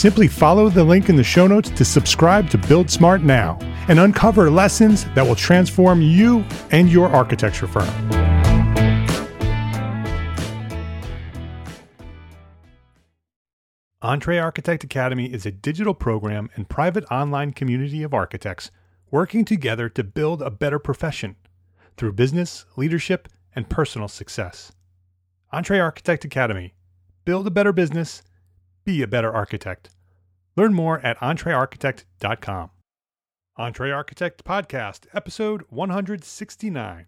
Simply follow the link in the show notes to subscribe to Build Smart now and uncover lessons that will transform you and your architecture firm. EntreArchitect Academy is a digital program and private online community of architects working together to build a better profession through business, leadership, and personal success. EntreArchitect Academy. Build a better business, be a better architect. Learn more at entrearchitect.com. EntreArchitect Podcast, episode 169.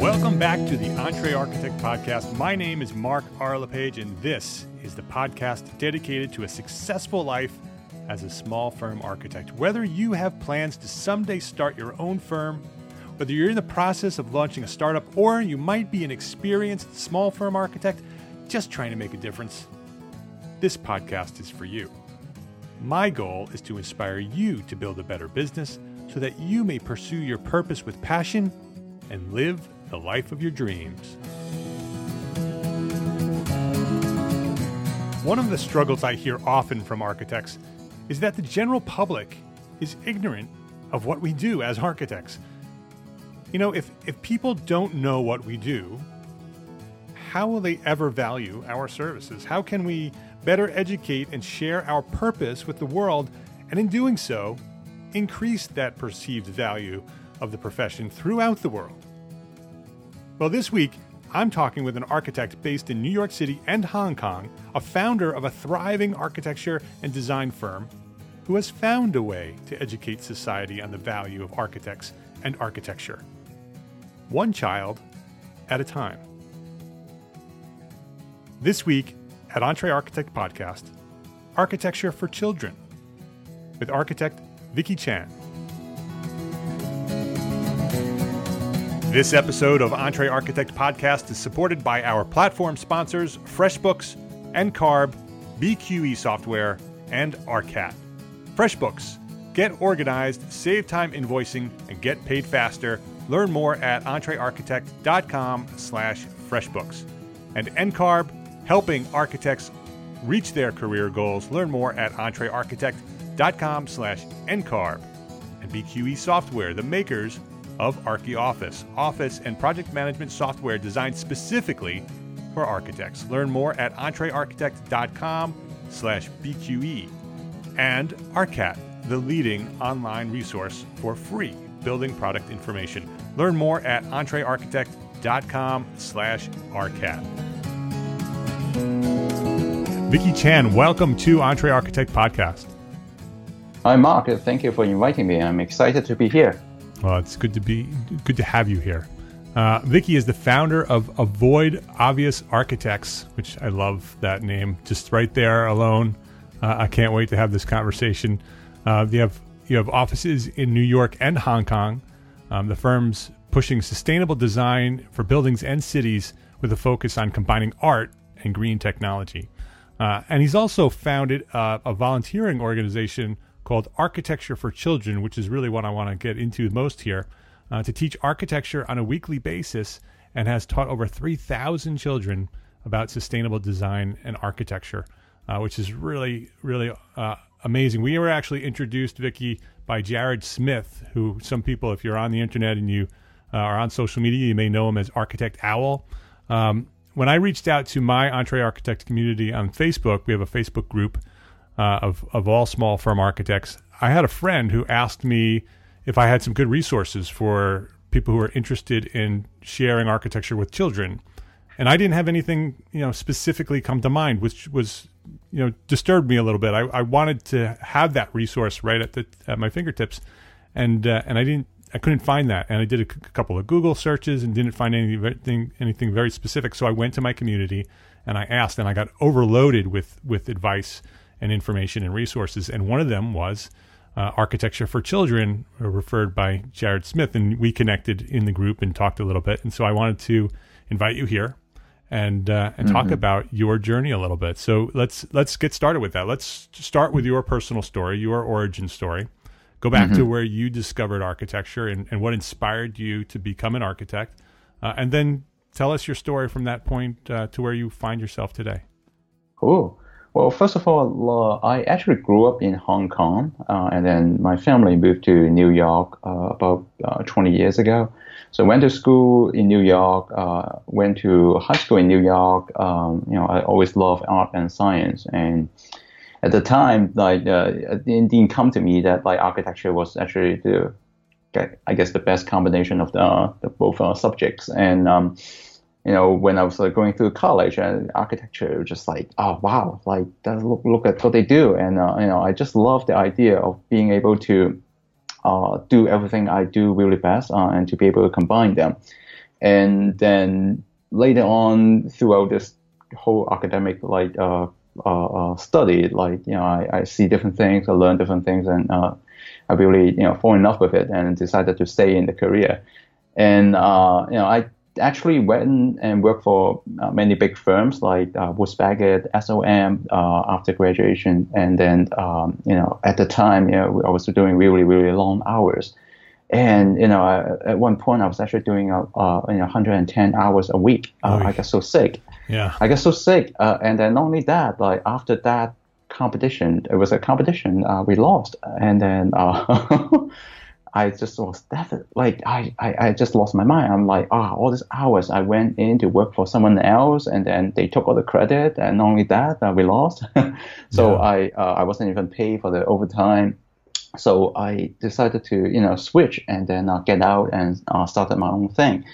Welcome back to the EntreArchitect Podcast. My name is Mark R. LePage, and this is the podcast dedicated to a successful life as a small firm architect. Whether you have plans to someday start your own firm, whether you're in the process of launching a startup, or you might be an experienced small firm architect just trying to make a difference, this podcast is for you. My goal is to inspire you to build a better business so that you may pursue your purpose with passion and live the life of your dreams. One of the struggles I hear often from architects is that the general public is ignorant of what we do as architects. You know, if, if people don't know what we do, how will they ever value our services? How can we better educate and share our purpose with the world, and in doing so, increase that perceived value of the profession throughout the world? Well, this week, I'm talking with an architect based in New York City and Hong Kong, a founder of a thriving architecture and design firm who has found a way to educate society on the value of architects and architecture. One child at a time. This week at EntreArchitect Podcast, Architecture for Children, with architect Vicky Chan. This episode of EntreArchitect Podcast is supported by our platform sponsors FreshBooks, NCARB, BQE Software, and ARCAT. FreshBooks. Get organized, save time invoicing, and get paid faster. Learn more at entrearchitect.com slash freshbooks. And NCARB, helping architects reach their career goals. Learn more at entrearchitect.com slash NCARB. And BQE Software, the makers of ArchiOffice, office and project management software designed specifically for architects. Learn more at entrearchitect.com slash BQE. And ARCAT, the leading online resource for free building product information. Learn more at entrearchitect.com slash ARCAT. Vicky Chan, welcome to EntreArchitect Podcast. Hi, Mark. Thank you for inviting me. I'm excited to be here. Well, it's good to be good to have you here. Uh, Vicky is the founder of Avoid Obvious Architects, which I love that name. Just right there alone, uh, I can't wait to have this conversation. Uh, you have you have offices in New York and Hong Kong. Um, the firm's pushing sustainable design for buildings and cities with a focus on combining art and green technology. Uh, and he's also founded uh, a volunteering organization called Architecture for Children, which is really what I want to get into most here, uh, to teach architecture on a weekly basis and has taught over 3,000 children about sustainable design and architecture, uh, which is really, really uh, amazing. We were actually introduced, Vicky, by Jared Smith, who some people, if you're on the internet and you uh, are on social media, you may know him as Architect Owl. Um, when I reached out to my Entre Architect community on Facebook, we have a Facebook group uh, of of all small firm architects. I had a friend who asked me if I had some good resources for people who are interested in sharing architecture with children, and I didn't have anything you know specifically come to mind, which was you know disturbed me a little bit. I, I wanted to have that resource right at the at my fingertips, and uh, and I didn't I couldn't find that, and I did a couple of Google searches and didn't find anything anything very specific. So I went to my community and I asked, and I got overloaded with with advice and information and resources. And one of them was uh, Architecture for Children, referred by Jared Smith, and we connected in the group and talked a little bit. And so I wanted to invite you here and uh, and mm-hmm. talk about your journey a little bit. So let's let's get started with that. Let's start with your personal story, your origin story go back mm-hmm. to where you discovered architecture and, and what inspired you to become an architect, uh, and then tell us your story from that point uh, to where you find yourself today. Cool. Well, first of all, uh, I actually grew up in Hong Kong, uh, and then my family moved to New York uh, about uh, 20 years ago. So I went to school in New York, went to high school in New York. Um, you know, I always loved art and science, and at the time, like uh, it didn't come to me that like architecture was actually the, I guess the best combination of the, the both uh, subjects. And um, you know, when I was like going through college and architecture, just like, oh wow, like look look at what they do, and uh, you know, I just love the idea of being able to uh, do everything I do really best uh, and to be able to combine them. And then later on, throughout this whole academic like uh, uh, uh, study. Like you know, I, I see different things, I learn different things, and uh, I really you know fall in love with it and decided to stay in the career. And uh, you know, I actually went and worked for uh, many big firms like uh, Woods SOM uh, after graduation, and then um, you know at the time you know I was doing really really long hours, and you know I, at one point I was actually doing a, uh, you know 110 hours a week. Uh, I got so sick, yeah. I got so sick. Uh, and then not only that, like after that competition, it was a competition, uh, we lost. And then uh, I just was like, I, I, I just lost my mind. I'm like, ah, oh, all these hours I went in to work for someone else and then they took all the credit. And not only that, uh, we lost. so yeah. I, uh, I wasn't even paid for the overtime. So I decided to, you know, switch and then uh, get out and uh, started my own thing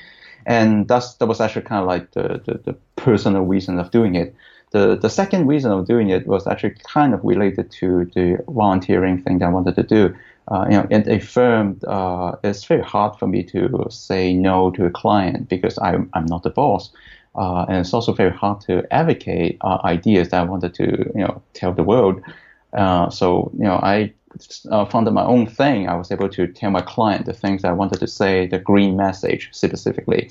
and that's that was actually kind of like the, the, the, personal reason of doing it. The the second reason of doing it was actually kind of related to the volunteering thing that I wanted to do. Uh, you know, in a firm, uh, it's very hard for me to say no to a client because I'm I'm not the boss. Uh, and it's also very hard to advocate uh, ideas that I wanted to, you know, tell the world. Uh, so, you know, I uh, founded my own thing, I was able to tell my client the things I wanted to say, the green message specifically.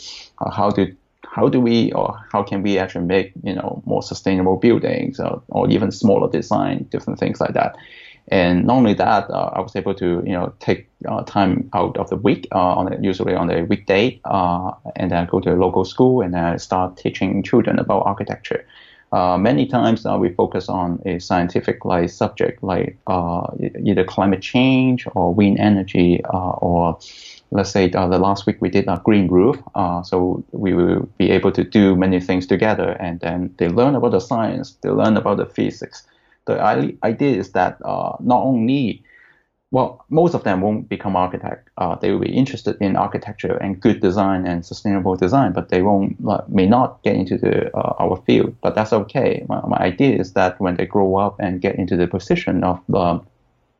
How do how do we or how can we actually make you know more sustainable buildings or, or even smaller design, different things like that. And not only that, uh, I was able to you know take uh, time out of the week uh, on a, usually on a weekday, uh, and then go to a local school and then start teaching children about architecture. Uh, many times uh, we focus on a scientific like subject like either climate change or wind energy or let's say the last week we did a green roof so we will be able to do many things together and then they learn about the science they learn about the physics the idea is that not only well, most of them won't become architect. Uh, they will be interested in architecture and good design and sustainable design, but they won't uh, may not get into the uh, our field. But that's okay. My, my, idea is that when they grow up and get into the position of um,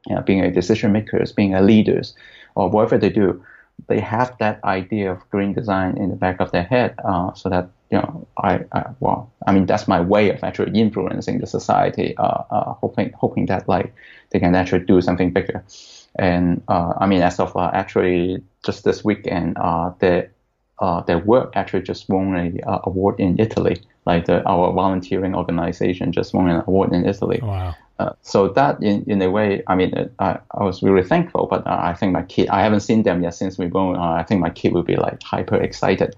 you know, being a decision makers, being a leaders, or whatever they do, they have that idea of green design in the back of their head, uh, so that you know, I, I, well, I mean, that's my way of actually influencing the society, uh, uh, hoping hoping that like they can actually do something bigger. And uh, I mean, as of uh, actually just this weekend, uh, their uh, their work actually just won a uh, award in Italy. Like the, our volunteering organization just won an award in Italy. Wow. So that in, in a way, I mean, I, I was really thankful, but I think my kid, I haven't seen them yet since we. Uh, I think my kid will be like hyper excited.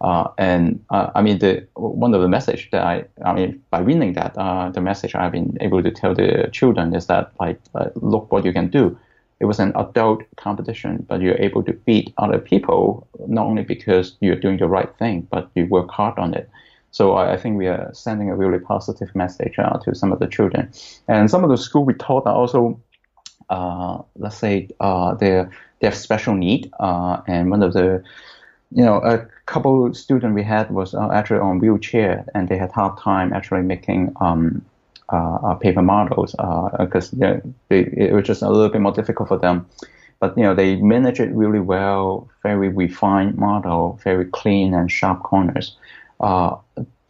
Uh, and uh, I mean, the one of the message that I, I mean, by winning that, the message I've been able to tell the children is that like, look what you can do. It was an adult competition, but you're able to beat other people not only because you're doing the right thing, but you work hard on it. So I, I think we are sending a really positive message uh, to some of the children. And some of the school we taught are also, uh, let's say, uh, they they have special need. Uh, and one of the, you know, a couple student we had was uh, actually on wheelchair, and they had hard time actually making um, uh, paper models because you know, it was just a little bit more difficult for them. But you know they manage it really well, very refined model, very clean and sharp corners. Uh,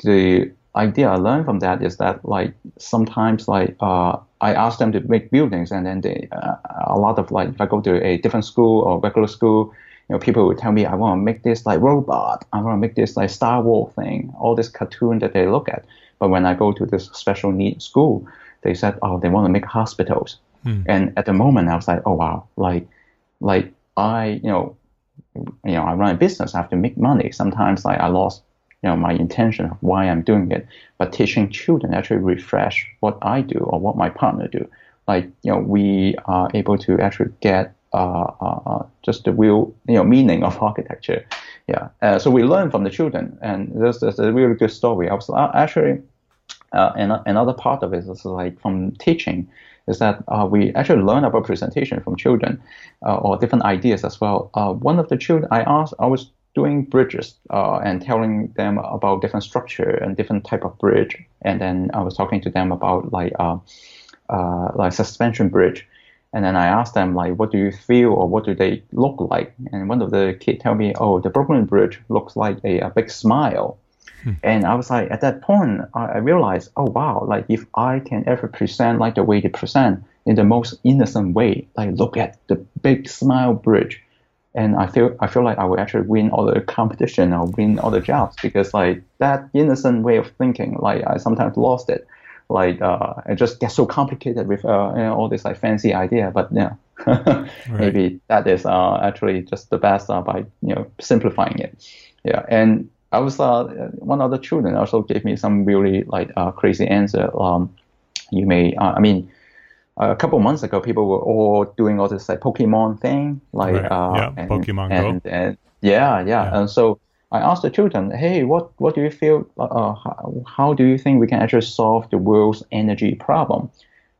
the idea I learned from that is that like sometimes like uh, I ask them to make buildings and then they uh, a lot of like if I go to a different school or regular school you know people would tell me I want to make this like robot. I want to make this like Star Wars thing all this cartoon that they look at. But when I go to this special needs school they said oh they want to make hospitals. Hmm. and at the moment I was like oh wow. Like like I you know you know I run a business. I have to make money. Sometimes like I lost you know, my intention of why I'm doing it, but teaching children actually refresh what I do or what my partner do. Like, you know, we are able to actually get just the real, you know, meaning of architecture. Yeah. Uh, so we learn from the children, and this is a really good story. I was uh, actually, uh, another part of it is like from teaching is that uh, we actually learn about presentation from children uh, or different ideas as well. Uh, one of the children I asked, I was doing bridges uh, and telling them about different structure and different type of bridge. And then I was talking to them about like uh, uh, like suspension bridge. And then I asked them like, what do you feel or what do they look like? And one of the kids tell me, oh, the Brooklyn Bridge looks like a, a big smile. Hmm. And I was like, at that point, I, I realized, oh wow, like if I can ever present like the way they present in the most innocent way, like look at the big smile bridge, and I feel I feel like I will actually win all the competition or win all the jobs because like that innocent way of thinking, like I sometimes lost it. Like uh, it just gets so complicated with uh, you know, all this like fancy idea, but yeah, right. maybe that is uh, actually just the best uh, by you know simplifying it. Yeah, and I was uh, one of the children also gave me some really like uh, crazy answer. Um, you may, uh, I mean, a couple months ago, people were all doing all this like Pokemon thing, like right. uh, yeah, and, Pokemon and, Go. And, yeah, yeah, yeah, And so I asked the children, "Hey, what what do you feel? Uh, uh, how, how do you think we can actually solve the world's energy problem?"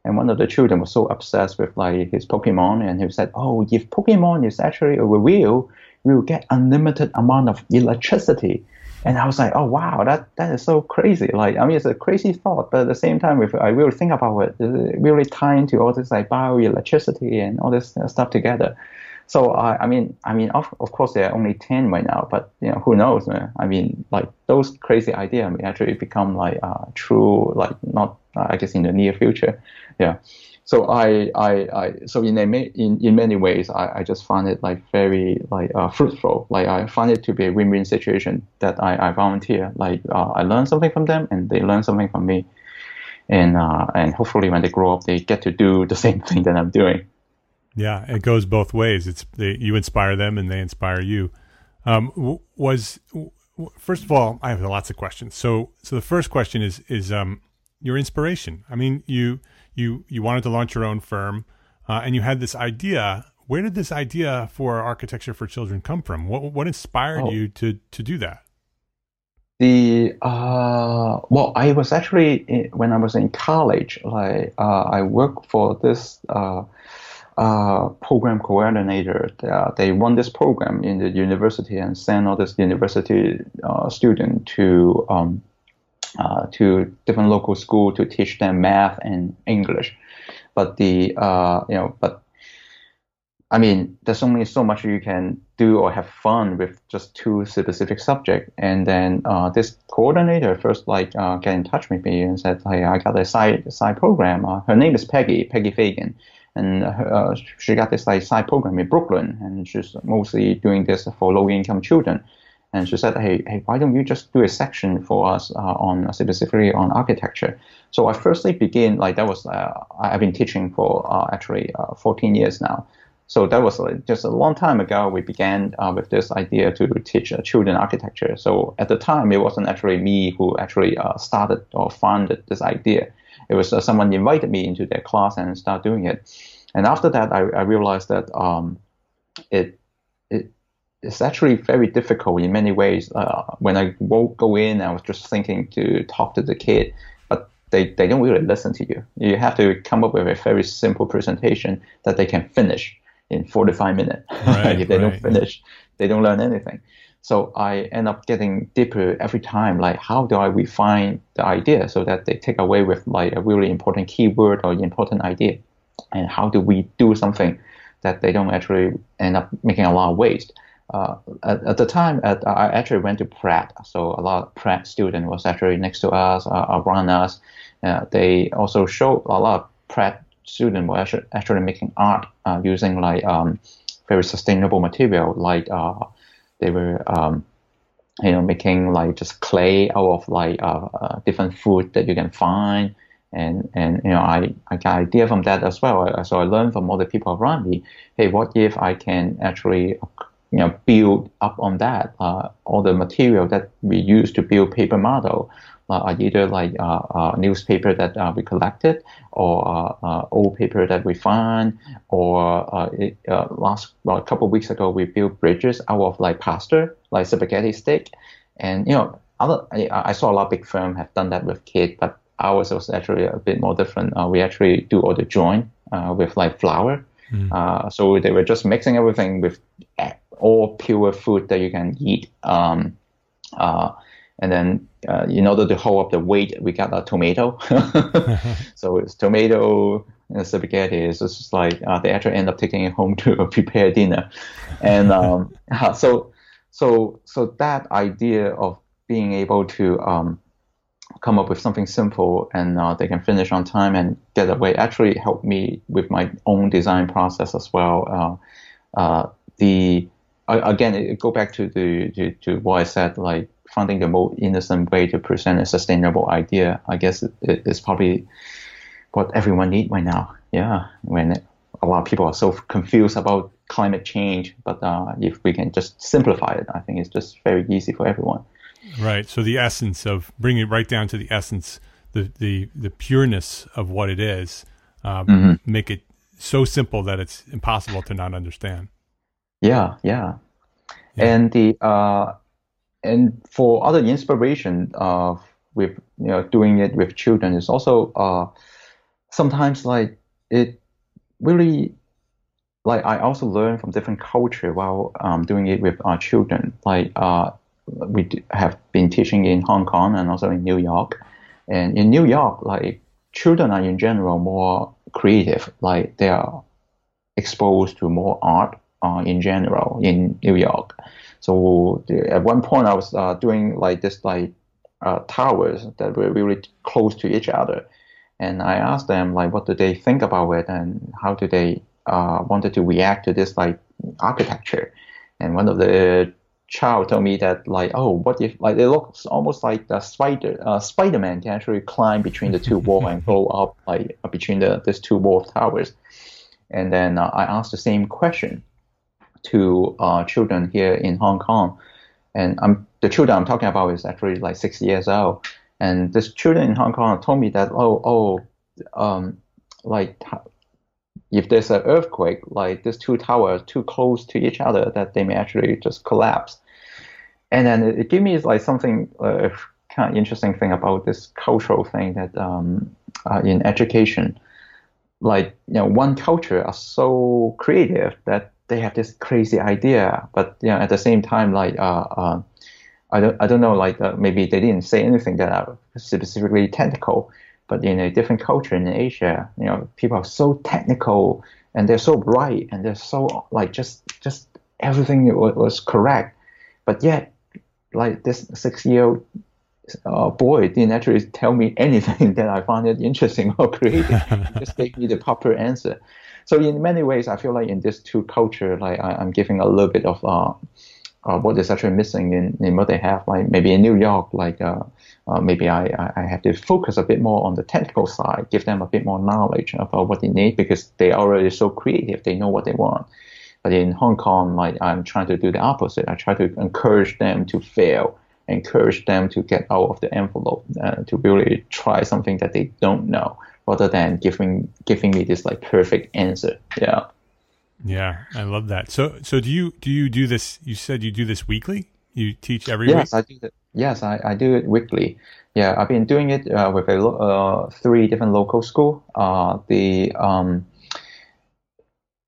And one of the children was so obsessed with like his Pokemon, and he said, "Oh, if Pokemon is actually a real, we will get unlimited amount of electricity." And I was like, oh wow, that that is so crazy. Like, I mean, it's a crazy thought, but at the same time, if I really think about it, it's really tying into all this like bioelectricity and all this stuff together. So I, I mean, I mean, of, of course, there are only ten right now, but you know, who knows, man? I mean, like those crazy ideas may actually become like uh, true, like not, uh, I guess, in the near future. Yeah. So I, I, I so in, a, in in many ways I, I just find it like very like uh, fruitful. Like I find it to be a win-win situation that I, I volunteer. Like uh, I learn something from them and they learn something from me. And uh, and hopefully when they grow up they get to do the same thing that I'm doing yeah it goes both ways it's they, you inspire them and they inspire you um, was first of all I have lots of questions so so the first question is is um, your inspiration I mean you you you wanted to launch your own firm, uh, and you had this idea. Where did this idea for architecture for children come from? What what inspired oh. you to to do that? The uh, well, I was actually in, when I was in college. Like uh, I worked for this uh, program coordinator. Uh, they run this program in the university and send all this university uh, student to um, uh, to different local school to teach them math and English. But the uh, you know, but I mean, there's only so much you can do or have fun with just two specific subject. And then uh, this coordinator first like uh, get in touch with me and said, "Hey, I got a side side program. Uh, her name is Peggy, Peggy Fagan, and uh, she got this like side program in Brooklyn, and she's mostly doing this for low income children." And she said, "Hey, hey, why don't you just do a section for us uh, on specifically on architecture?" So I firstly began like that was uh, I've been teaching for actually 14 years now. So that was just a long time ago. We began uh, with this idea to teach uh, children architecture. So at the time, it wasn't actually me who actually uh, started or founded this idea. It was uh, someone invited me into their class and start doing it. And after that, I, I realized that um, it it it's actually very difficult in many ways. Uh, when I woke go in, I was just thinking to talk to the kid, but they, they don't really listen to you. You have to come up with a very simple presentation that they can finish in 45 minutes. Right, if they right. don't finish, they don't learn anything. So I end up getting deeper every time. Like, how do I refine the idea so that they take away with like a really important keyword or important idea? And how do we do something that they don't actually end up making a lot of waste? Uh, at, at, the time, at, I actually went to Pratt, so a lot of Pratt student was actually next to us, uh, around us. Uh, they also showed a lot of Pratt students were actually, actually making art uh, using like um, very sustainable material, like uh, they were um, you know making like just clay out of like uh, uh different food that you can find. And, and you know I, I got idea from that as well. So I learned from other people around me. Hey, what if I can actually you know build up on that uh, all the material that we use to build paper model uh, either like uh, uh, newspaper that we collected or old paper that we find or it, last well, a couple of weeks ago we built bridges out of like pasta like spaghetti stick. And you know other I, I saw a lot of big firms have done that with kids but ours was actually a bit more different. We actually do all the joint with like flour. Mm. so they were just mixing everything with all pure food that you can eat. Um, uh, and then uh, in order to hold up the weight, we got a tomato. so it's tomato and spaghetti. It's just like uh, they actually end up taking it home to prepare dinner. And um, so, so, so that idea of being able to um, come up with something simple and uh, they can finish on time and get away actually helped me with my own design process as well. Uh, uh, the again, it go back to the to, to what I said, like finding the most innocent way to present a sustainable idea, I guess it is probably what everyone needs right now. Yeah, when a lot of people are so confused about climate change, but uh, if we can just simplify it, I think it's just very easy for everyone. Right. So the essence of bringing it right down to the essence, the the the pureness of what it is, uh, mm-hmm. make it so simple that it's impossible to not understand. Yeah, yeah. yeah. And the uh, and for other inspiration of with you know doing it with children is also uh, sometimes like it really like I also learn from different culture while um, doing it with our children. Like uh, we have been teaching in Hong Kong and also in New York, and in New York, like children are in general more creative. Like they are exposed to more art uh, in general in New York. So the, at one point, I was uh, doing like this like uh, towers that were really close to each other, and I asked them like, what do they think about it, and how do they uh, wanted to react to this like architecture? And one of the child told me that like, oh, what if like it looks almost like the spider uh, Spider Man can actually climb between the two walls and go up like between the these two wall towers. And then uh, I asked the same question to uh, children here in Hong Kong. And I'm, the children I'm talking about is actually like six years old. And this children in Hong Kong told me that, oh, oh, um, like if there's an earthquake, like these two towers too close to each other, that they may actually just collapse. And then it, it gave me like something uh, kind of interesting thing about this cultural thing that um, uh, in education, like you know, one culture are so creative that they have this crazy idea, but you know, at the same time, like uh, uh, I don't I don't know, like uh, maybe they didn't say anything that are specifically technical, but in a different culture in Asia, you know, people are so technical and they're so bright and they're so like just just everything was, was correct, but yet like this six year old uh, boy didn't actually tell me anything that I found it interesting or creative. just gave me the proper answer. So in many ways, I feel like in this two culture, like I, am giving a little bit of uh, uh, what is actually missing in, in what they have. Like maybe in New York, like uh, uh, maybe I, I have to focus a bit more on the technical side, give them a bit more knowledge about what they need because they are already so creative, they know what they want. But in Hong Kong, like I'm trying to do the opposite. I try to encourage them to fail, encourage them to get out of the envelope, uh, to really try something that they don't know, rather than giving giving me this like perfect answer. Yeah. Yeah, I love that. So, so do you do you do this? You said you do this weekly. You teach every yes, week. I do that. Yes, I, I do it weekly. Yeah, I've been doing it uh, with a lo- uh, three different local school. Uh, the um,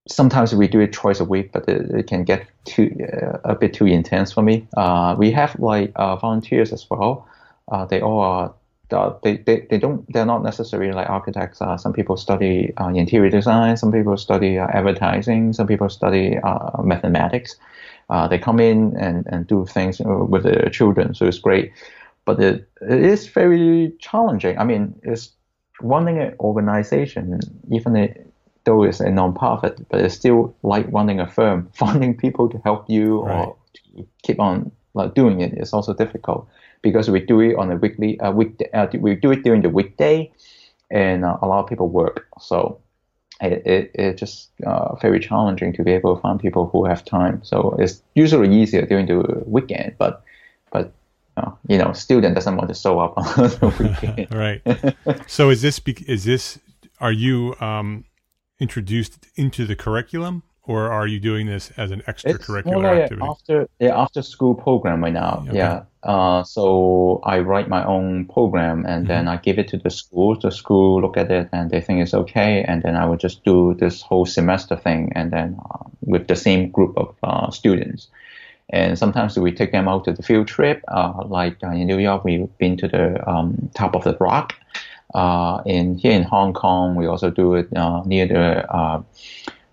sometimes we do it twice a week, but it, it can get too uh, a bit too intense for me. Uh, we have like uh, volunteers as well. they all are they, they, they don't they're not necessarily like architects. Uh, some people study uh, interior design, some people study uh, advertising, some people study uh, mathematics. Uh, they come in and, and do things with the children, so it's great. But it, it is very challenging. I mean, it's running an organization, even it, though it's a non-profit, but it's still like running a firm. Finding people to help you right. or to keep on like doing it is also difficult because we do it on a weekly uh, week uh, we do it during the weekday, and uh, a lot of people work. So it, it it's just uh, very challenging to be able to find people who have time. So it's usually easier during the weekend, but but uh, you know, student doesn't want to show up on the weekend. right. So is this is this are you um, introduced into the curriculum or are you doing this as an extracurricular like activity? After yeah, after school program right now. Okay. Yeah. Uh, so I write my own program and mm-hmm. then I give it to the school. The school look at it and they think it's okay, and then I would just do this whole semester thing, and then uh, with the same group of uh, students. And sometimes we take them out to the field trip. Uh, like uh, in New York, we've been to the um, top of the rock. Uh, in here in Hong Kong, we also do it near the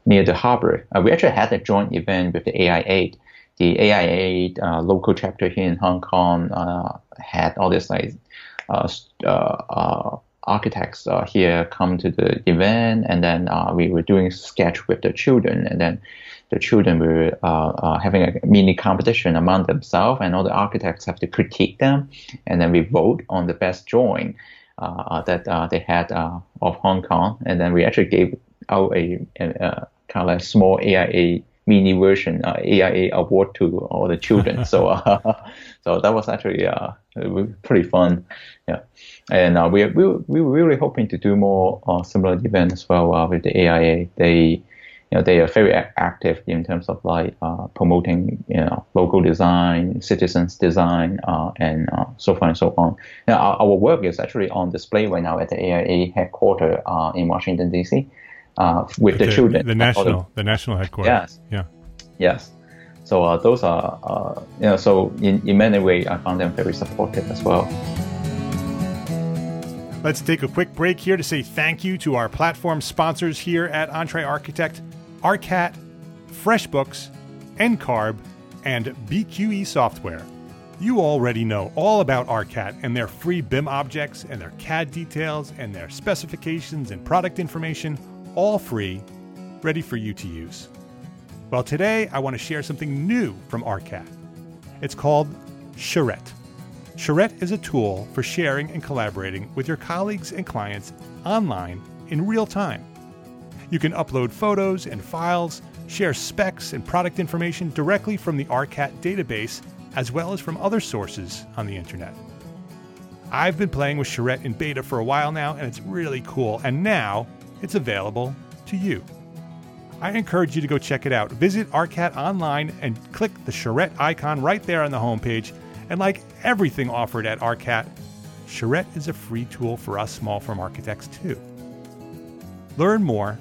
near the harbor. Uh, we actually had a joint event with the AIA. The AIA uh, local chapter here in Hong Kong uh, had all these like uh, uh, uh, architects here come to the event, and then we were doing sketch with the children, and then the children were having a mini competition among themselves, and all the architects have to critique them, and then we vote on the best drawing. that they had of Hong Kong, and then we actually gave out a, a, kind of like small AIA mini version, uh, AIA award to all the children. so, uh, so that was actually uh, pretty fun. Yeah, and uh, we we we were really hoping to do more uh, similar events as well uh, with the AIA. They you know, they are very active in terms of like uh, promoting, you know, local design, citizens design, uh, and uh, so forth and so on. Now, our, our, work is actually on display right now at the AIA headquarters in Washington D.C uh, with the, the, children. The national, the, the, national headquarters. Yes. Yeah. Yes. So uh, those are, uh, you know, so in, in many ways, I found them very supportive as well. Let's take a quick break here to say thank you to our platform sponsors here at Entre Architect, ARCAT, FreshBooks, NCARB, and BQE Software. You already know all about ARCAT and their free BIM objects and their CAD details and their specifications and product information all free, ready for you to use. Well, today I want to share something new from ARCAT. It's called Charrette. Charrette is a tool for sharing and collaborating with your colleagues and clients online in real time. You can upload photos and files, share specs and product information directly from the ARCAT database, as well as from other sources on the internet. I've been playing with Charrette in beta for a while now, and it's really cool. And now it's available to you. I encourage you to go check it out. Visit ARCAT online and click the charrette icon right there on the homepage. And like everything offered at ARCAT, Charrette is a free tool for us small firm architects too. Learn more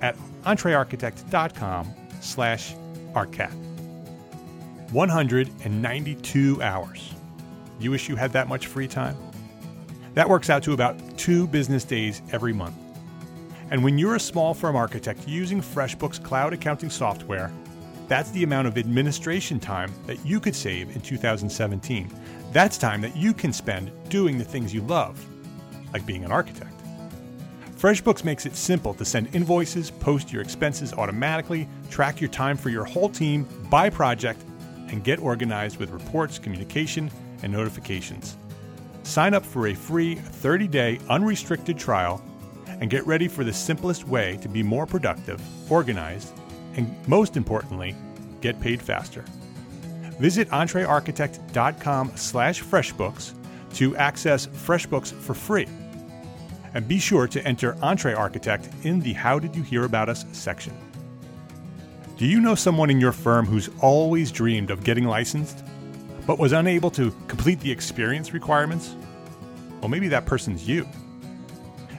at entrearchitect.com slash ARCAT. 192 hours. You wish you had that much free time? That works out to about two business days every month. And when you're a small firm architect using FreshBooks cloud accounting software, that's the amount of administration time that you could save in 2017. That's time that you can spend doing the things you love, like being an architect. FreshBooks makes it simple to send invoices, post your expenses automatically, track your time for your whole team by project, and get organized with reports, communication, and notifications. Sign up for a free 30 day unrestricted trial and get ready for the simplest way to be more productive, organized, and most importantly, get paid faster. Visit entrearchitect.com slash freshbooks to access FreshBooks for free. And be sure to enter Entre Architect in the How Did You Hear About Us section. Do you know someone in your firm who's always dreamed of getting licensed, but was unable to complete the experience requirements? Well, maybe that person's you.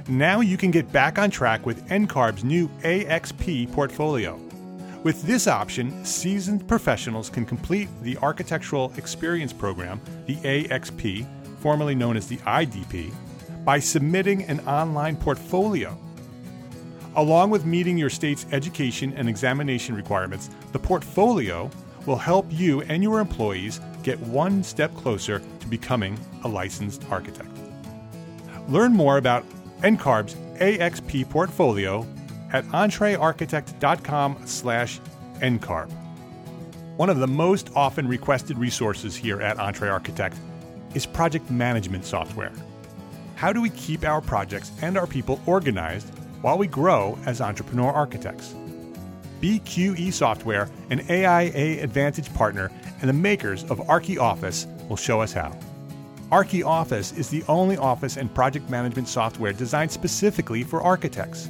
Now you can get back on track with NCARB's new AXP portfolio. With this option, seasoned professionals can complete the Architectural Experience Program, the AXP, formerly known as the IDP, by submitting an online portfolio. Along with meeting your state's education and examination requirements, the portfolio will help you and your employees get one step closer to becoming a licensed architect. Learn more about NCARB's AXP portfolio at entrearchitect.com slash ncarb. One of the most often requested resources here at EntreArchitect is project management software. How do we keep our projects and our people organized while we grow as entrepreneur architects? BQE Software, an AIA Advantage partner and the makers of ArchiOffice, will show us how. ArchiOffice is the only office and project management software designed specifically for architects.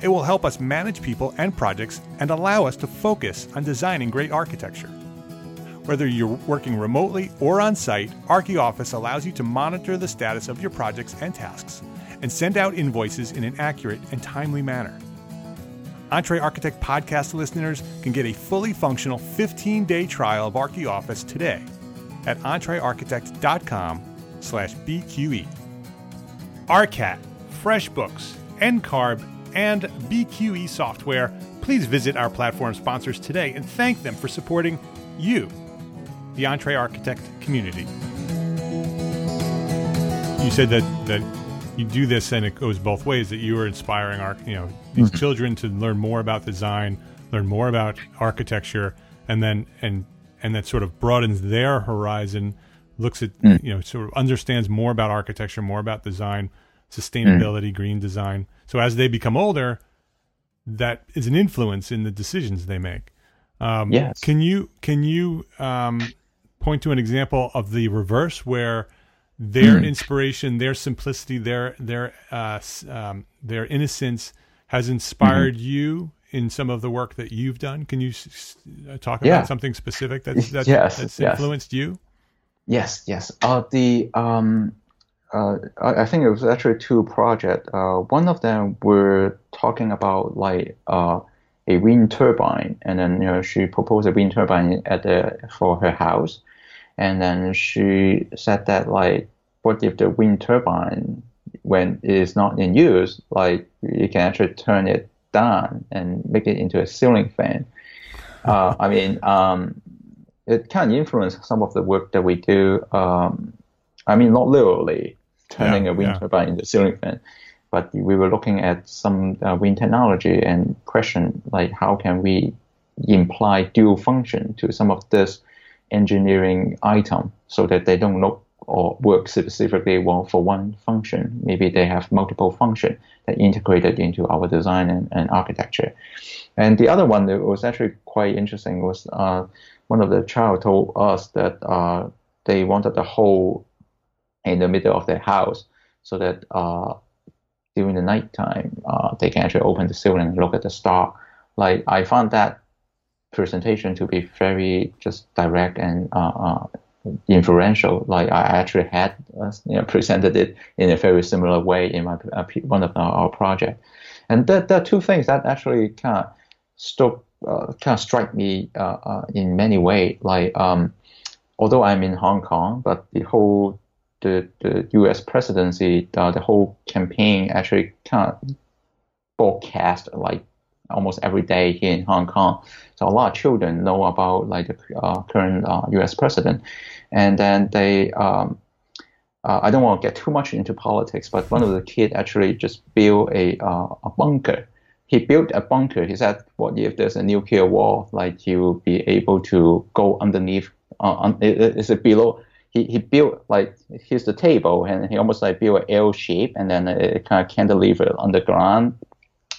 It will help us manage people and projects and allow us to focus on designing great architecture. Whether you're working remotely or on site, ArchiOffice allows you to monitor the status of your projects and tasks and send out invoices in an accurate and timely manner. Entre Architect podcast listeners can get a fully functional 15-day trial of ArchiOffice today at entrearchitect.com slash BQE. ARCAT, FreshBooks, NCARB, and BQE software, please visit our platform sponsors today and thank them for supporting you, the EntreArchitect community. You said that, that you do this and it goes both ways, that you are inspiring our, you know, these mm-hmm. children to learn more about design, learn more about architecture, and then and and that sort of broadens their horizon, looks at mm. you know, sort of understands more about architecture, more about design, sustainability, mm. green design. So as they become older, that is an influence in the decisions they make. Um, yes. Can you can you um, point to an example of the reverse where their mm. inspiration, their simplicity, their their uh, um, their innocence has inspired mm-hmm. you in some of the work that you've done? Can you uh, talk about something specific that's, that's, yes, that's influenced yes. you? Yes, yes. Uh, the um, uh, I think it was actually two projects. Uh, one of them were talking about like uh, a wind turbine, and then you know she proposed a wind turbine at the for her house, and then she said that like, what if the wind turbine when it is not in use, like you can actually turn it down and make it into a ceiling fan. Uh, I mean, um, it can influence some of the work that we do. Um, I mean, not literally, turning yeah, a wind yeah. turbine into a ceiling fan. But we were looking at some uh, wind technology and question like how can we imply dual function to some of this engineering item so that they don't look or work specifically well for one function. Maybe they have multiple function that integrated into our design and, and architecture. And the other one that was actually quite interesting was uh, one of the child told us that uh, they wanted a hole in the middle of their house so that uh, during the nighttime uh, they can actually open the ceiling and look at the star. Like I found that presentation to be very just direct and uh, uh, inferential. Like I actually had uh, you know, presented it in a very similar way in my uh, one of our, our project, and there, are two things that actually kind of struck uh, kind of strike me in many ways. Like um, although I'm in Hong Kong, but the whole the, the U.S. presidency, uh, the whole campaign actually kind of broadcast like almost every day here in Hong Kong. So a lot of children know about like the uh, current uh, U.S. president, and then they. Um, uh, I don't want to get too much into politics, but one of the kids actually just built a uh, a bunker. He built a bunker. He said, "What if there's a nuclear war? Like will be able to go underneath. Uh, is it below? He, he built like here's the table, and he almost like built an L shape, and then it kind of cantilever underground,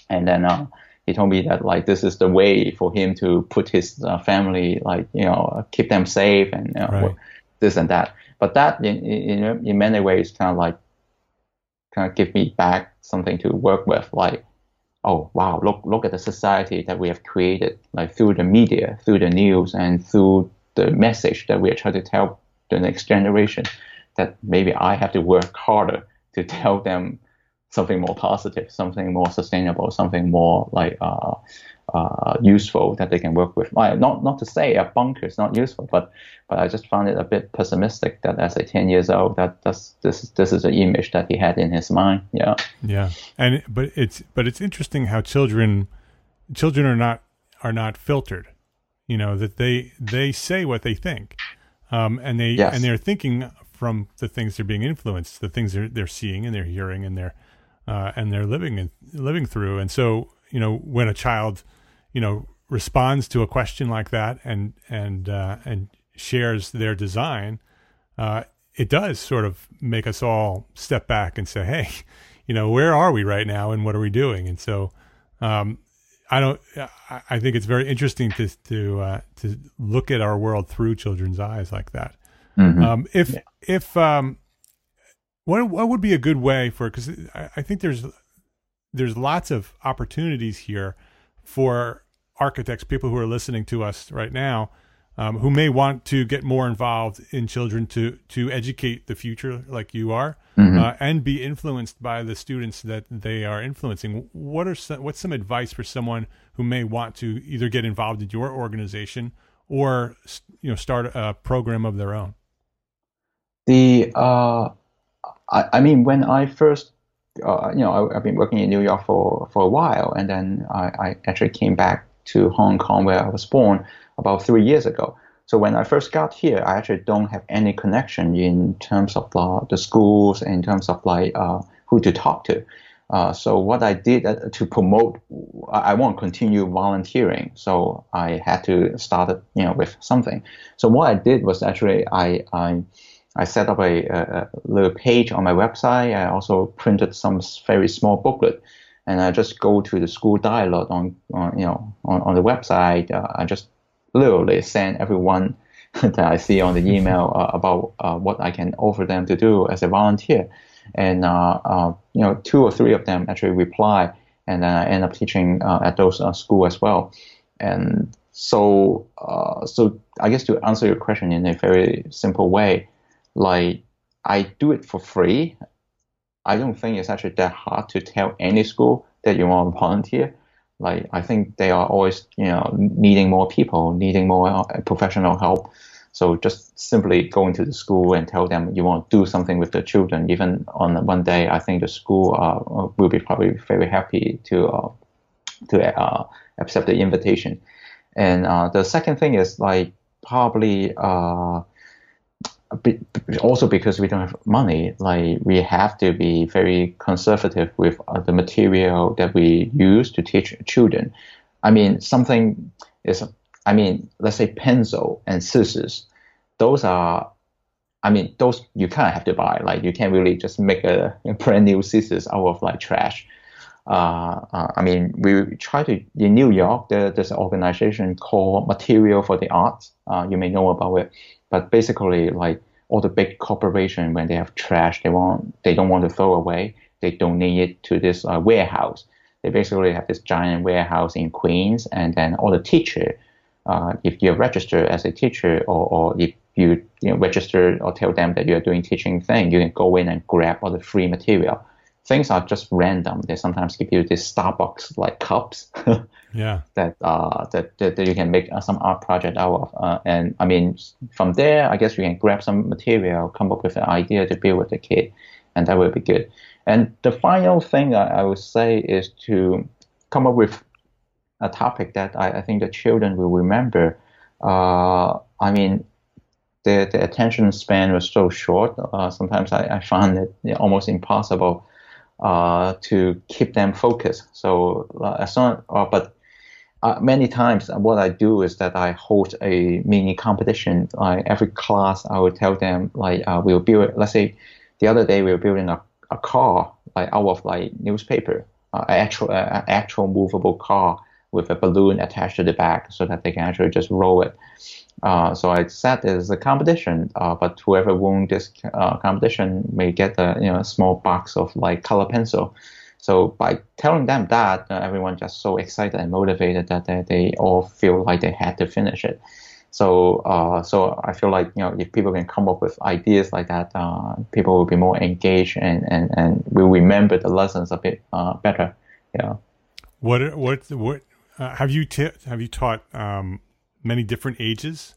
and then uh, he told me that like this is the way for him to put his uh, family like you know keep them safe and know, right. This and that. But that in, in in many ways kind of like kind of give me back something to work with like oh wow look look at the society that we have created like through the media through the news and through the message that we are trying to tell the next generation that maybe I have to work harder to tell them something more positive, something more sustainable, something more like uh, uh, useful that they can work with. Not not to say a bunker is not useful, but but I just found it a bit pessimistic that as a ten years old, that this this this is the image that he had in his mind. Yeah. Yeah, and but it's but it's interesting how children children are not are not filtered. You know that they they say what they think, um, and they yes. and they're thinking from the things they're being influenced, the things they're they're seeing and they're hearing and they're uh, and they're living and living through. And so, you know, when a child, you know, responds to a question like that and and uh, and shares their design, uh, it does sort of make us all step back and say, "Hey, you know, where are we right now, and what are we doing?" And so, um, I don't. I think it's very interesting to to uh, to look at our world through children's eyes like that. Mm-hmm. Um, if yeah. if um, what what would be a good way for because I, I think there's there's lots of opportunities here for architects, people who are listening to us right now, um, who may want to get more involved in children to to educate the future, like you are, mm-hmm. uh, and be influenced by the students that they are influencing. What are some, what's some advice for someone who may want to either get involved in your organization or you know start a program of their own? The uh, I, I mean, when I first, uh, you know, I, have been working in New York for, for a while, and then I, I actually came back to Hong Kong where I was born about three years ago. So when I first got here, I actually don't have any connection in terms of uh, the schools, in terms of like uh, who to talk to. Uh, so what I did uh, to promote, I, I want to continue volunteering. So I had to start, you know, with something. So what I did was actually I, I I set up a, a, little page on my website. I also printed some very small booklet, and I just go to the school dialogue on, on you know on, on the website. Uh, I just literally send everyone that I see on the email uh, about uh, what I can offer them to do as a volunteer, and uh, uh, you know two or three of them actually reply, and then I end up teaching uh, at those school as well, and so so I guess to answer your question in a very simple way like I do it for free. I don't think it's actually that hard to tell any school that you want to volunteer. Like I think they are always you know needing more people, needing more uh, professional help. So just simply go into the school and tell them you want to do something with the children. Even on one day, I think the school uh, will be probably very happy to uh, to uh, accept the invitation. And uh, the second thing is like probably uh, also because we don't have money, like we have to be very conservative with uh, the material that we use to teach children. I mean, something is, I mean, let's say pencil and scissors. Those are, I mean, those you kind of have to buy. Like you can't really just make a, a brand new scissors out of like trash. Uh, uh, I mean, we try to in New York. There, there's an organization called Material for the Arts. Uh, you may know about it but basically, like all the big corporation, when they have trash, they want they don't want to throw away. They donate it to this uh, warehouse. They basically have this giant warehouse in Queens, and then all the teacher, uh, if you're registered as a teacher, or, or if you, you know, register or tell them that you're doing teaching thing, you can go in and grab all the free material things are just random. They sometimes give you these Starbucks like cups. yeah. That uh that, that, that you can make uh, some art project out of. Uh, and I mean, from there, I guess you can grab some material, come up with an idea to build with the kid, and that will be good. And the final thing I, I would say is to come up with a topic that I, I think the children will remember. Uh, I mean, the, the attention span was so short. Uh, sometimes I, I found it almost impossible uh, to keep them focused. So uh, as long, uh, but uh, many times what I do is that I hold a mini competition. Like every class, I will tell them like we'll build. Let's say the other day we were building a, a car like out of like newspaper, uh, actual uh, actual movable car with a balloon attached to the back, so that they can actually just roll it. Uh, so I set it as a competition, uh, but whoever won this uh, competition may get a you know a small box of like color pencil. So by telling them that, uh, everyone just so excited and motivated that they, they all feel like they had to finish it. So uh, so I feel like you know if people can come up with ideas like that, uh, people will be more engaged and, and, and will remember the lessons a bit better. Yeah. What what what have you t- have you taught? Um many different ages?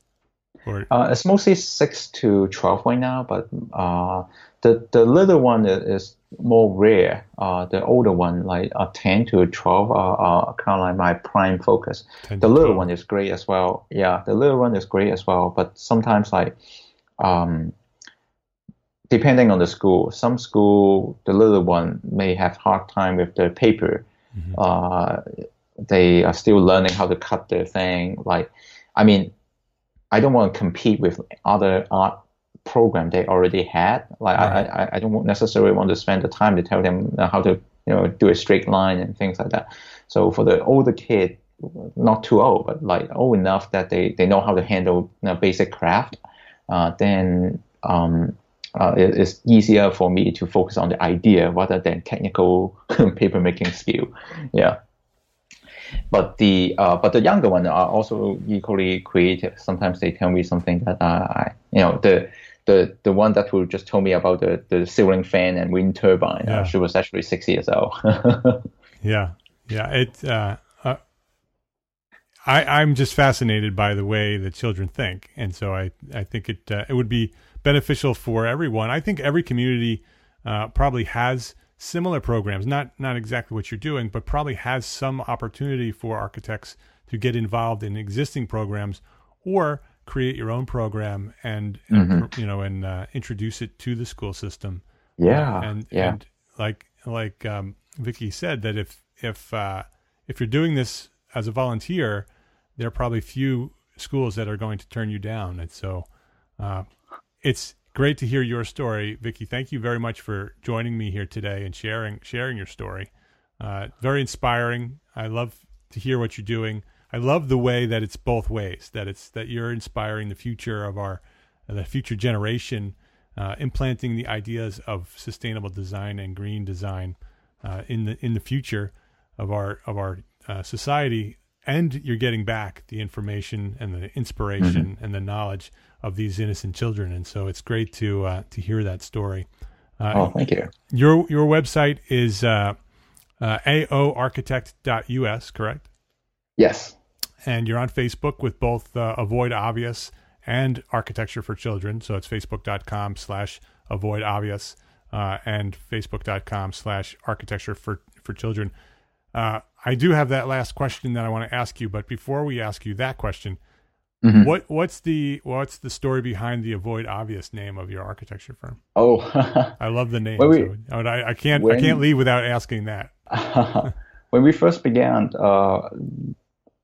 Or uh, it's mostly six to twelve right now, but uh, the the little one is more rare. Uh, the older one, like uh, ten to twelve, are, are kind of like my prime focus. The little 12. one is great as well. Yeah, the little one is great as well. But sometimes, like, um, depending on the school, some school the little one may have hard time with the paper. Mm-hmm. Uh, they are still learning how to cut their thing. Like, I mean, I don't want to compete with other art program they already had. Like, right. I, I, I don't necessarily want to spend the time to tell them how to, you know, do a straight line and things like that. So for the older kid, not too old, but like old enough that they, they know how to handle you know, basic craft, uh, then um, uh, it, it's easier for me to focus on the idea rather than technical paper making skill. Yeah. But the uh, but the younger ones are also equally creative. Sometimes they tell me something that uh, I you know the the the one that will just told me about the the ceiling fan and wind turbine. Uh, yeah. Uh, she was actually six years old. yeah, yeah. It. Uh, uh, I I'm just fascinated by the way the children think, and so I I think it uh, it would be beneficial for everyone. I think every community uh, probably has similar programs, not not exactly what you're doing, but probably has some opportunity for architects to get involved in existing programs or create your own program and, mm-hmm. and you know and uh, introduce it to the school system. Yeah, uh, and yeah. and like like um, Vicky said that if if uh, if you're doing this as a volunteer, there are probably few schools that are going to turn you down, and so uh, it's great to hear your story, Vicky. Thank you very much for joining me here today and sharing sharing your story. Uh, very inspiring. I love to hear what you're doing. I love the way that it's both ways. That it's that you're inspiring the future of our the future generation, uh, implanting the ideas of sustainable design and green design uh, in the in the future of our of our uh, society and you're getting back the information and the inspiration mm-hmm. and the knowledge of these innocent children. And so it's great to uh, to hear that story. Uh, oh, thank you. Your your website is uh, uh, aoarchitect.us, correct? Yes. And you're on Facebook with both uh, Avoid Obvious and Architecture for Children. So it's facebook.com slash avoid obvious uh, and facebook.com slash architecture for, for children. Uh, I do have that last question that I want to ask you, but before we ask you that question, mm-hmm. what what's the what's the story behind the avoid obvious name of your architecture firm? Oh, I love the name. We, so I, I, can't when, I can't leave without asking that. when we first began, uh,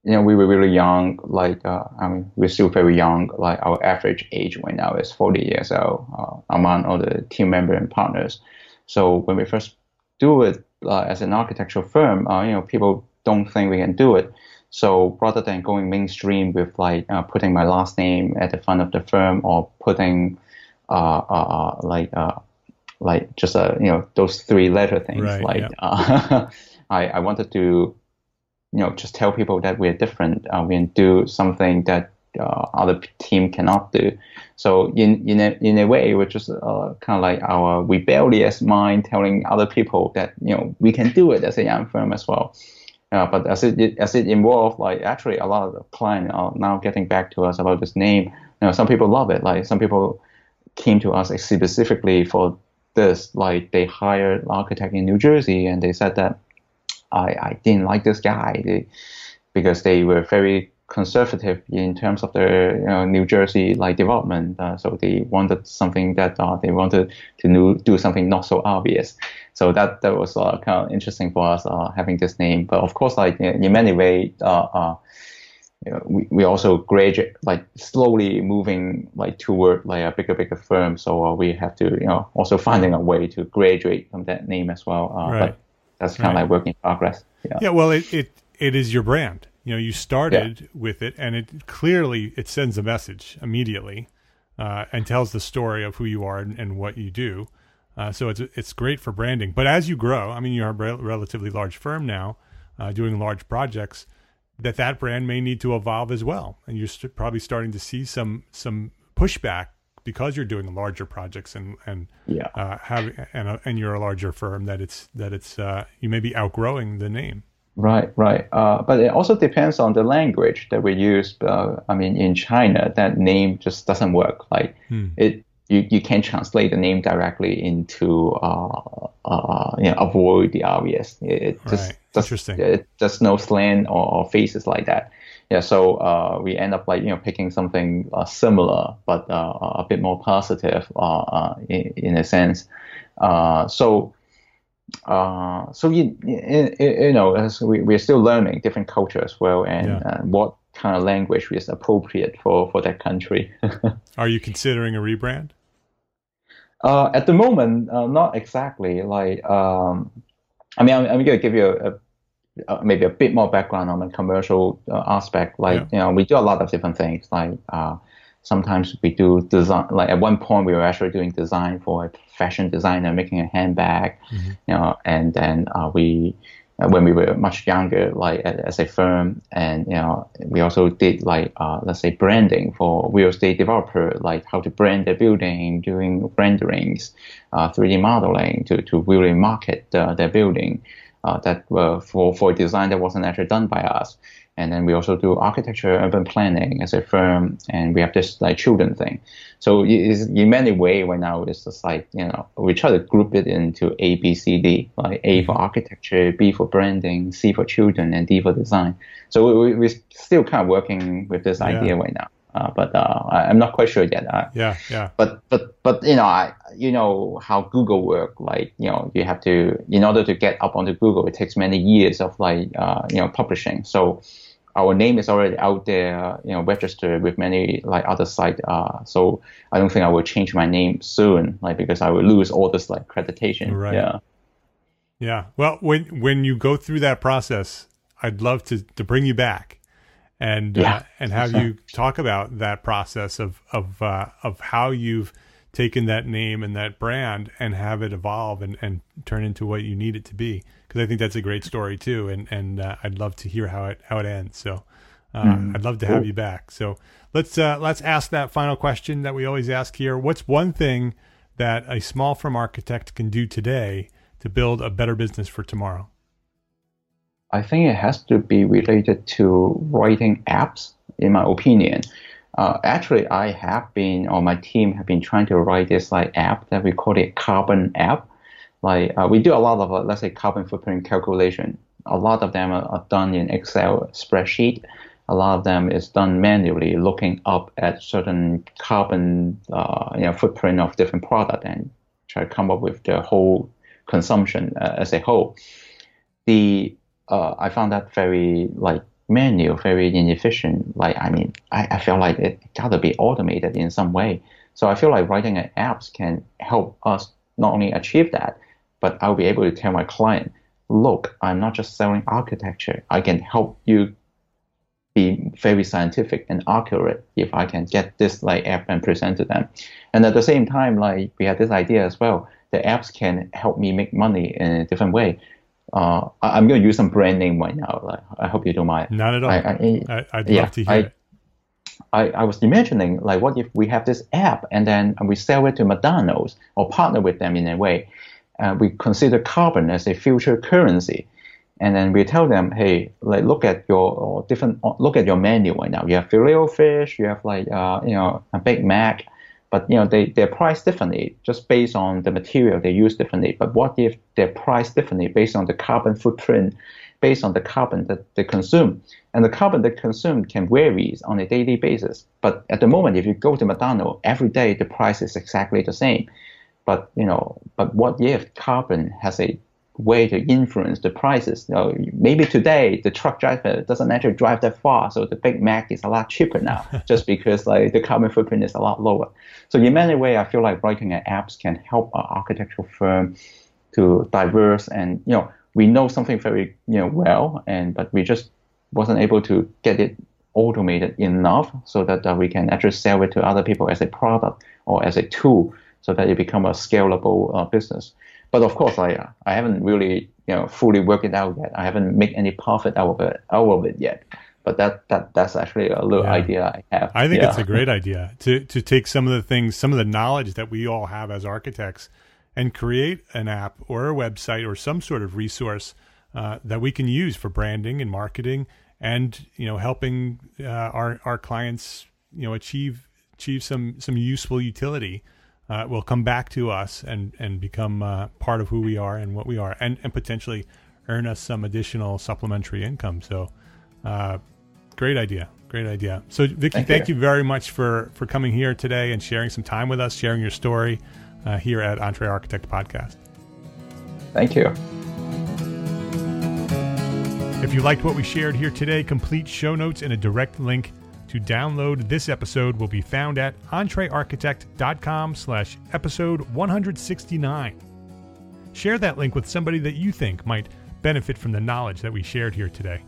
you know, we were really young. Like, uh, I mean, we're still very young. Like, our average age right now is 40 years old uh, among all the team members and partners. So when we first do it, uh, as an architectural firm, uh, you know, people don't think we can do it. So rather than going mainstream with like uh, putting my last name at the front of the firm or putting uh, uh, uh like like just a you know those three letter things, right, like I I wanted to you know just tell people that we're different. we can do something that uh, other team cannot do. So in in a in a way, which is uh, kind of like our rebellious mind telling other people that you know we can do it as a young firm as well. Uh, but as it as it evolved, like actually a lot of the clients are now getting back to us about this name. You know, some people love it. Like some people came to us specifically for this. Like they hired an architect in New Jersey, and they said that I, I didn't like this guy they, because they were very conservative in terms of their you know, New Jersey like development. Uh, so they wanted something that uh, they wanted to new, do something not so obvious. So that that was uh, kind of interesting for us uh, having this name. But of course, like in many ways, uh, uh, you know, we, we also graduate like slowly moving like toward like a bigger bigger firm. So we have to you know also finding a way to graduate from that name as well. right. But that's kind of like work in progress. Yeah. Yeah. Well, it, it, it is your brand. You know, you started yeah. with it, and it clearly it sends a message immediately, uh, and tells the story of who you are and, and what you do. Uh, so it's it's great for branding. But as you grow, I mean, you're a re- relatively large firm now, uh, doing large projects. That that brand may need to evolve as well, and you're st- probably starting to see some some pushback because you're doing larger projects and and yeah. uh, have and uh, and you're a larger firm that it's that it's uh, you may be outgrowing the name. Right, right. Uh, but it also depends on the language that we use. Uh, I mean, in China, that name just doesn't work. Like hmm. it, you, you can't translate the name directly into uh, uh, you know avoid the obvious. It, it just right. does, Interesting. It, there's no slang or, or faces like that. Yeah, so uh, we end up like you know picking something uh, similar but uh, a bit more positive uh, uh, in, in a sense. Uh, so uh, so you, you, you know as we, we're still learning different culture as well and, Yeah. and what kind of language is appropriate for, for that country. Are you considering a rebrand? uh, at the moment, uh, not exactly. Like, um, I mean, I'm, I'm going to give you a, a, uh, maybe a bit more background on the commercial uh, aspect. Like, Yeah. you know, we do a lot of different things. Like, uh, sometimes we do design. Like at one point, we were actually doing design for a fashion designer making a handbag. Mhm. You know, and then uh, we. uh, When we were much younger, like as a firm, and you know, we also did like uh, let's say branding for real estate developer, like how to brand their building, doing renderings, uh, 3D modeling to, to really market uh, their building. Uh, that were for for design that wasn't actually done by us. And then we also do architecture, urban planning as a firm, and we have this like children thing. So it is in many ways right now it's just like you know we try to group it into A, B, C, D. Like A for architecture, B for branding, C for children, and D for design. So we, we, we're still kind of working with this Yeah. idea right now. Uh, but uh, I'm not quite sure yet. Uh, Yeah, yeah, but but but you know I you know how Google work like you know you have to in order to get up onto Google it takes many years of like uh, you know publishing so our name is already out there you know registered with many like other sites uh, so I don't think I will change my name soon like because I will lose all this like accreditation Right. yeah yeah. Well, when when you go through that process, I'd love to to bring you back and uh, and have you talk about that process of of uh, of how you've taken that name and that brand and have it evolve and, and turn into what you need it to be. Because I think that's a great story too and and uh, I'd love to hear how it how it ends. So uh, I'd love to have you back. So let's uh, let's ask that final question that we always ask here. What's one thing that a small firm architect can do today to build a better business for tomorrow? I think it has to be related to writing apps, in my opinion. Uh, actually, I have been, or my team have been trying to write this like app that we call it Carbon app. Like uh, we do a lot of, uh, let's say, carbon footprint calculation. A lot of them are, are done in Excel spreadsheet. A lot of them is done manually, looking up at certain carbon, uh, you know, footprint of different product and try to come up with the whole consumption uh, as a whole. The uh, I found that very like manual, very inefficient. Like I mean, I, I feel like it gotta be automated in some way. So I feel like writing an apps can help us not only achieve that, but I'll be able to tell my client, look, I'm not just selling architecture. I can help you be very scientific and accurate if I can get this like app and present to them. And at the same time, like we had this idea as well. The apps can help me make money in a different way. Uh, I- I'm going to use some brand name right now. Like, I hope you don't mind. not at all I, I, I'd yeah, love to hear I- it I, I was imagining like what if we have this app and then we sell it to McDonald's or partner with them in a way. Uh, we consider carbon as a future currency, and then we tell them, hey, like look at your or different look at your menu right now. You have filet fish, you have like uh, you know a Big Mac, but you know they they're priced differently just based on the material they use differently. But what if they're priced differently based on the carbon footprint, based on the carbon that they consume, and the carbon they consume can vary on a daily basis. But at the moment, if you go to McDonald's every day, the price is exactly the same. But you know, but what if carbon has a way to influence the prices. You know, maybe today the truck driver doesn't actually drive that far, so the Big Mac is a lot cheaper now, just because like the carbon footprint is a lot lower. So in many ways, I feel like writing an apps can help an architectural firm to diverse and you know we know something very you know well, and but we just wasn't able to get it automated enough so that uh, we can actually sell it to other people as a product or as a tool so that it become a scalable uh, business. But of course, I I haven't really you know fully worked it out yet. I haven't made any profit out of it out of it yet. But that that that's actually a little yeah. idea I have. I think yeah. it's a great idea to to take some of the things, some of the knowledge that we all have as architects, and create an app or a website or some sort of resource uh, that we can use for branding and marketing, and you know helping uh, our our clients you know achieve achieve some some useful utility uh, will come back to us and and become uh, part of who we are and what we are, and and potentially earn us some additional supplementary income. So, uh, great idea, great idea. So, Vicky, thank, thank you. you. very much for for coming here today and sharing some time with us, sharing your story uh, here at Entre Architect Podcast. Thank you. If you liked what we shared here today, complete show notes and a direct link to download this episode will be found at entrearchitect.com slash episode 169. Share that link with somebody that you think might benefit from the knowledge that we shared here today.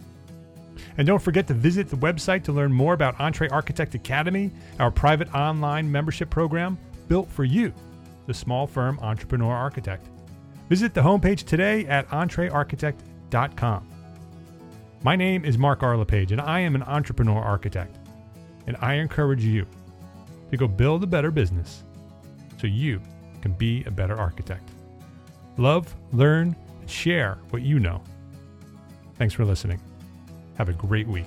And don't forget to visit the website to learn more about EntreArchitect Academy, our private online membership program built for you, the small firm entrepreneur architect. Visit the homepage today at entrearchitect.com. My name is Mark R. LePage, and I am an entrepreneur architect and I encourage you to go build a better business so you can be a better architect. Love, learn, and share what you know. Thanks for listening. Have a great week.